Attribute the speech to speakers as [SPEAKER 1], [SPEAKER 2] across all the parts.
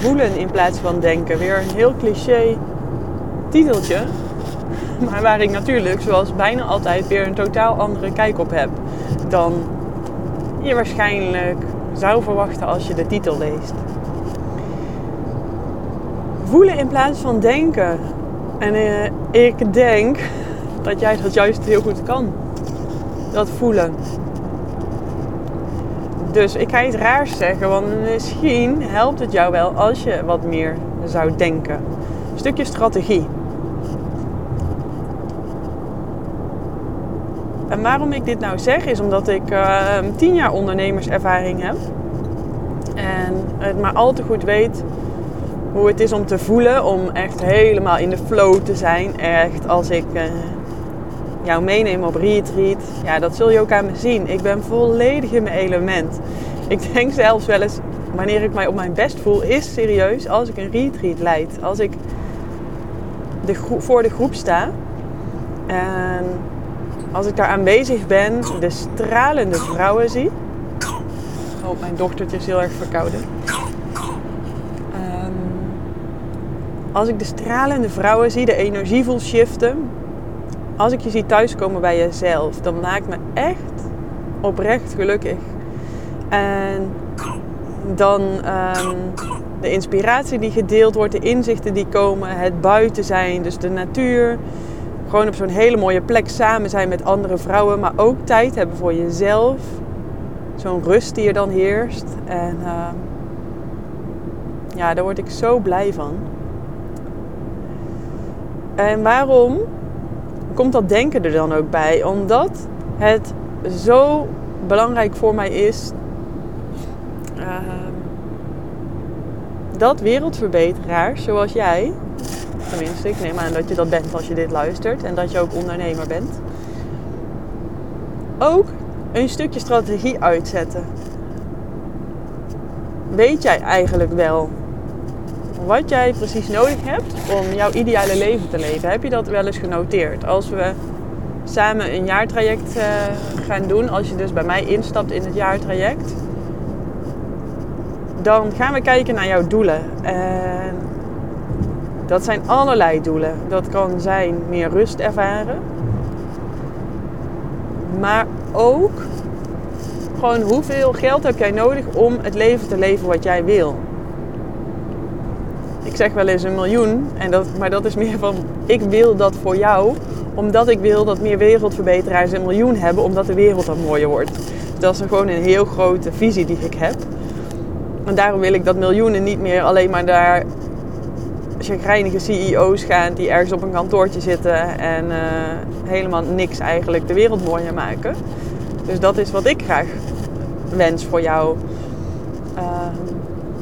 [SPEAKER 1] voelen in plaats van denken. Weer een heel cliché titeltje. Maar waar ik natuurlijk, zoals bijna altijd, weer een totaal andere kijk op heb. Dan je waarschijnlijk zou verwachten als je de titel leest. Voelen in plaats van denken. En eh, ik denk dat jij dat juist heel goed kan. Dat voelen. Dus ik ga iets raars zeggen, want misschien helpt het jou wel als je wat meer zou denken. Stukje strategie. En waarom ik dit nou zeg, is omdat ik uh, tien jaar ondernemerservaring heb. En het maar al te goed weet hoe het is om te voelen, om echt helemaal in de flow te zijn. Echt als ik uh, jou meeneem op retreat, ja, dat zul je ook aan me zien. Ik ben volledig in mijn element. Ik denk zelfs wel eens, wanneer ik mij op mijn best voel, is serieus als ik een retreat leid. Als ik de voor de groep sta en als ik daar aanwezig ben, de stralende vrouwen zie. Oh, mijn dochtertje is heel erg verkouden. Um, als ik de stralende vrouwen zie, de energie voel shiften. Als ik je zie thuiskomen bij jezelf, dan maakt me echt oprecht gelukkig. En dan um, de inspiratie die gedeeld wordt, de inzichten die komen, het buiten zijn, dus de natuur gewoon op zo'n hele mooie plek samen zijn met andere vrouwen, maar ook tijd hebben voor jezelf. Zo'n rust die er dan heerst. En uh, ja, daar word ik zo blij van. En waarom komt dat denken er dan ook bij? Omdat het zo belangrijk voor mij is uh, dat wereldverbeteraars zoals jij Tenminste, ik neem aan dat je dat bent als je dit luistert en dat je ook ondernemer bent. Ook een stukje strategie uitzetten. Weet jij eigenlijk wel wat jij precies nodig hebt om jouw ideale leven te leven? Heb je dat wel eens genoteerd? Als we samen een jaartraject uh, gaan doen, als je dus bij mij instapt in het jaartraject, dan gaan we kijken naar jouw doelen. En dat zijn allerlei doelen. Dat kan zijn meer rust ervaren. Maar ook gewoon hoeveel geld heb jij nodig om het leven te leven wat jij wil. Ik zeg wel eens een miljoen, en dat, maar dat is meer van ik wil dat voor jou, omdat ik wil dat meer wereldverbeteraars een miljoen hebben, omdat de wereld dan mooier wordt. dat is gewoon een heel grote visie die ik heb. En daarom wil ik dat miljoenen niet meer alleen maar daar chagrijnige CEO's gaan die ergens op een kantoortje zitten en uh, helemaal niks eigenlijk de wereld mooier maken. Dus dat is wat ik graag wens voor jou. Uh,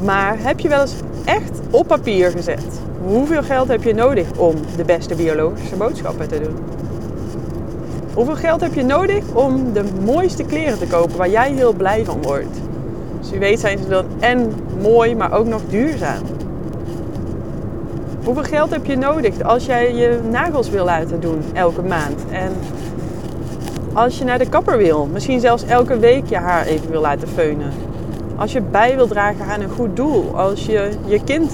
[SPEAKER 1] maar heb je wel eens echt op papier gezet? Hoeveel geld heb je nodig om de beste biologische boodschappen te doen? Hoeveel geld heb je nodig om de mooiste kleren te kopen waar jij heel blij van wordt? Dus wie weet zijn ze dan en mooi, maar ook nog duurzaam. Hoeveel geld heb je nodig als jij je nagels wil laten doen elke maand? En als je naar de kapper wil, misschien zelfs elke week je haar even wil laten feunen. Als je bij wil dragen aan een goed doel. Als je je kind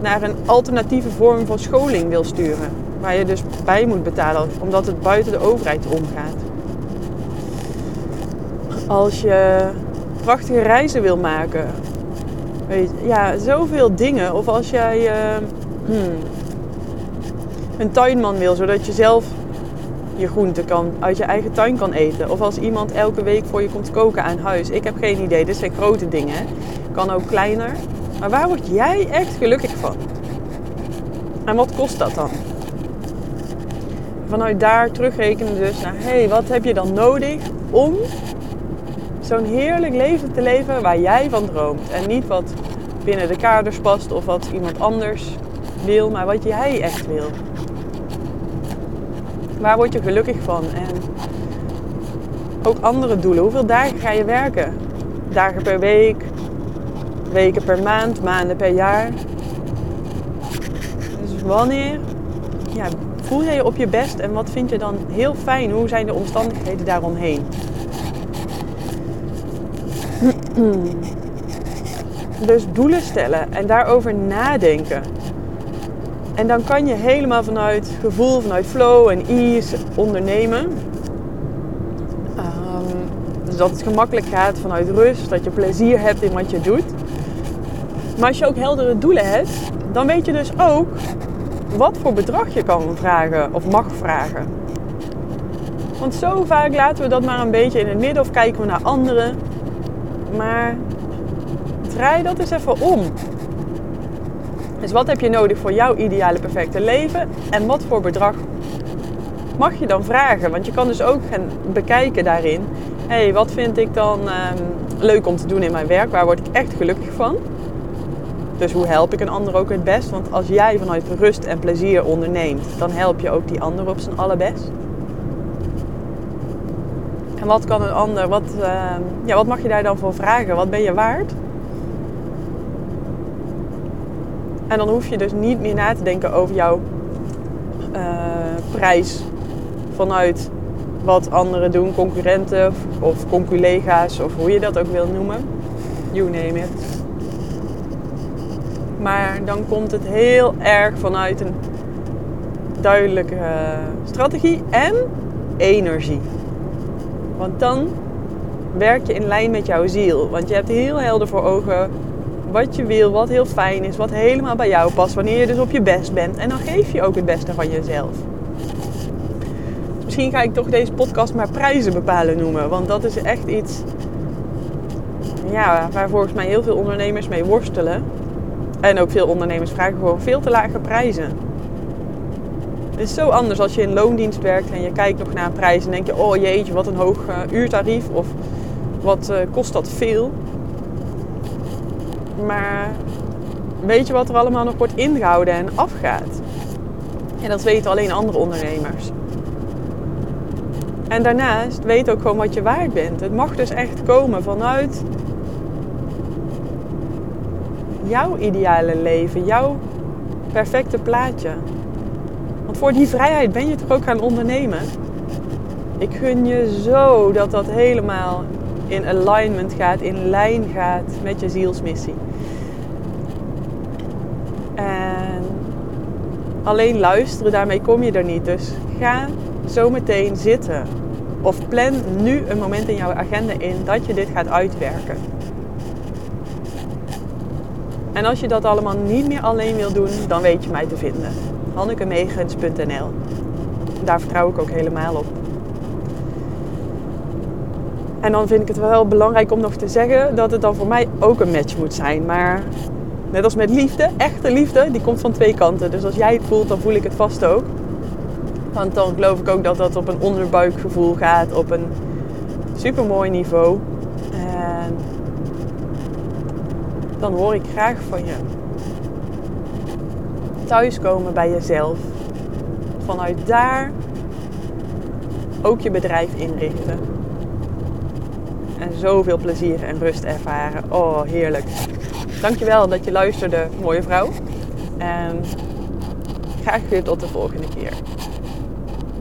[SPEAKER 1] naar een alternatieve vorm van scholing wil sturen. Waar je dus bij moet betalen omdat het buiten de overheid omgaat. Als je prachtige reizen wil maken. Weet je, ja, zoveel dingen. Of als jij uh, hmm, een tuinman wil, zodat je zelf je groenten kan, uit je eigen tuin kan eten. Of als iemand elke week voor je komt koken aan huis. Ik heb geen idee, dit zijn grote dingen. Kan ook kleiner. Maar waar word jij echt gelukkig van? En wat kost dat dan? Vanuit daar terugrekenen dus naar, hé, hey, wat heb je dan nodig om zo'n heerlijk leven te leven waar jij van droomt. En niet wat binnen de kaders past of wat iemand anders wil, maar wat jij echt wil. Waar word je gelukkig van? En ook andere doelen. Hoeveel dagen ga je werken? Dagen per week, weken per maand, maanden per jaar. Dus wanneer ja, voel je je op je best en wat vind je dan heel fijn? Hoe zijn de omstandigheden daaromheen? dus doelen stellen en daarover nadenken. En dan kan je helemaal vanuit gevoel, vanuit flow en ease ondernemen. Um, dus dat het gemakkelijk gaat vanuit rust, dat je plezier hebt in wat je doet. Maar als je ook heldere doelen hebt, dan weet je dus ook wat voor bedrag je kan vragen of mag vragen. Want zo vaak laten we dat maar een beetje in het midden of kijken we naar anderen. Maar draai dat eens even om. Dus wat heb je nodig voor jouw ideale perfecte leven en wat voor bedrag mag je dan vragen? Want je kan dus ook gaan bekijken daarin. Hey, wat vind ik dan ehm, leuk om te doen in mijn werk? Waar word ik echt gelukkig van? Dus hoe help ik een ander ook het best? Want als jij vanuit rust en plezier onderneemt, dan help je ook die ander op zijn allerbest. En wat kan een ander, wat, ehm, ja, wat mag je daar dan voor vragen? Wat ben je waard? En dan hoef je dus niet meer na te denken over jouw uh, prijs vanuit wat anderen doen, concurrenten of conculega's of hoe je dat ook wil noemen. You name it. Maar dan komt het heel erg vanuit een duidelijke strategie en energie. Want dan werk je in lijn met jouw ziel. Want je hebt heel helder voor ogen wat je wil, wat heel fijn is, wat helemaal bij jou past. Wanneer je dus op je best bent. En dan geef je ook het beste van jezelf. Dus misschien ga ik toch deze podcast maar prijzen bepalen noemen. Want dat is echt iets ja, waar volgens mij heel veel ondernemers mee worstelen. En ook veel ondernemers vragen gewoon veel te lage prijzen. Het is zo anders als je in loondienst werkt en je kijkt nog naar een prijs en denk je, oh jeetje, wat een hoog uh, uurtarief of wat uh, kost dat veel. Maar weet je wat er allemaal nog wordt ingehouden en afgaat? En dat weten alleen andere ondernemers. En daarnaast weet ook gewoon wat je waard bent. Het mag dus echt komen vanuit jouw ideale leven, jouw perfecte plaatje. Want voor die vrijheid ben je toch ook gaan ondernemen? Ik gun je zo dat dat helemaal in alignment gaat, in lijn gaat met je zielsmissie. En alleen luisteren, daarmee kom je er niet. Dus ga zo meteen zitten. Of plan nu een moment in jouw agenda in dat je dit gaat uitwerken. En als je dat allemaal niet meer alleen wil doen, dan weet je mij te vinden. hannekemegens.nl Daar vertrouw ik ook helemaal op. En dan vind ik het wel belangrijk om nog te zeggen dat het dan voor mij ook een match moet zijn. Maar net als met liefde, echte liefde, die komt van twee kanten. Dus als jij het voelt, dan voel ik het vast ook. Want dan geloof ik ook dat dat op een onderbuikgevoel gaat, op een supermooi niveau. En dan hoor ik graag van je. Thuiskomen bij jezelf. Vanuit daar ook je bedrijf inrichten. En zoveel plezier en rust ervaren. Oh, heerlijk. Dankjewel dat je luisterde, mooie vrouw. En graag weer tot de volgende keer.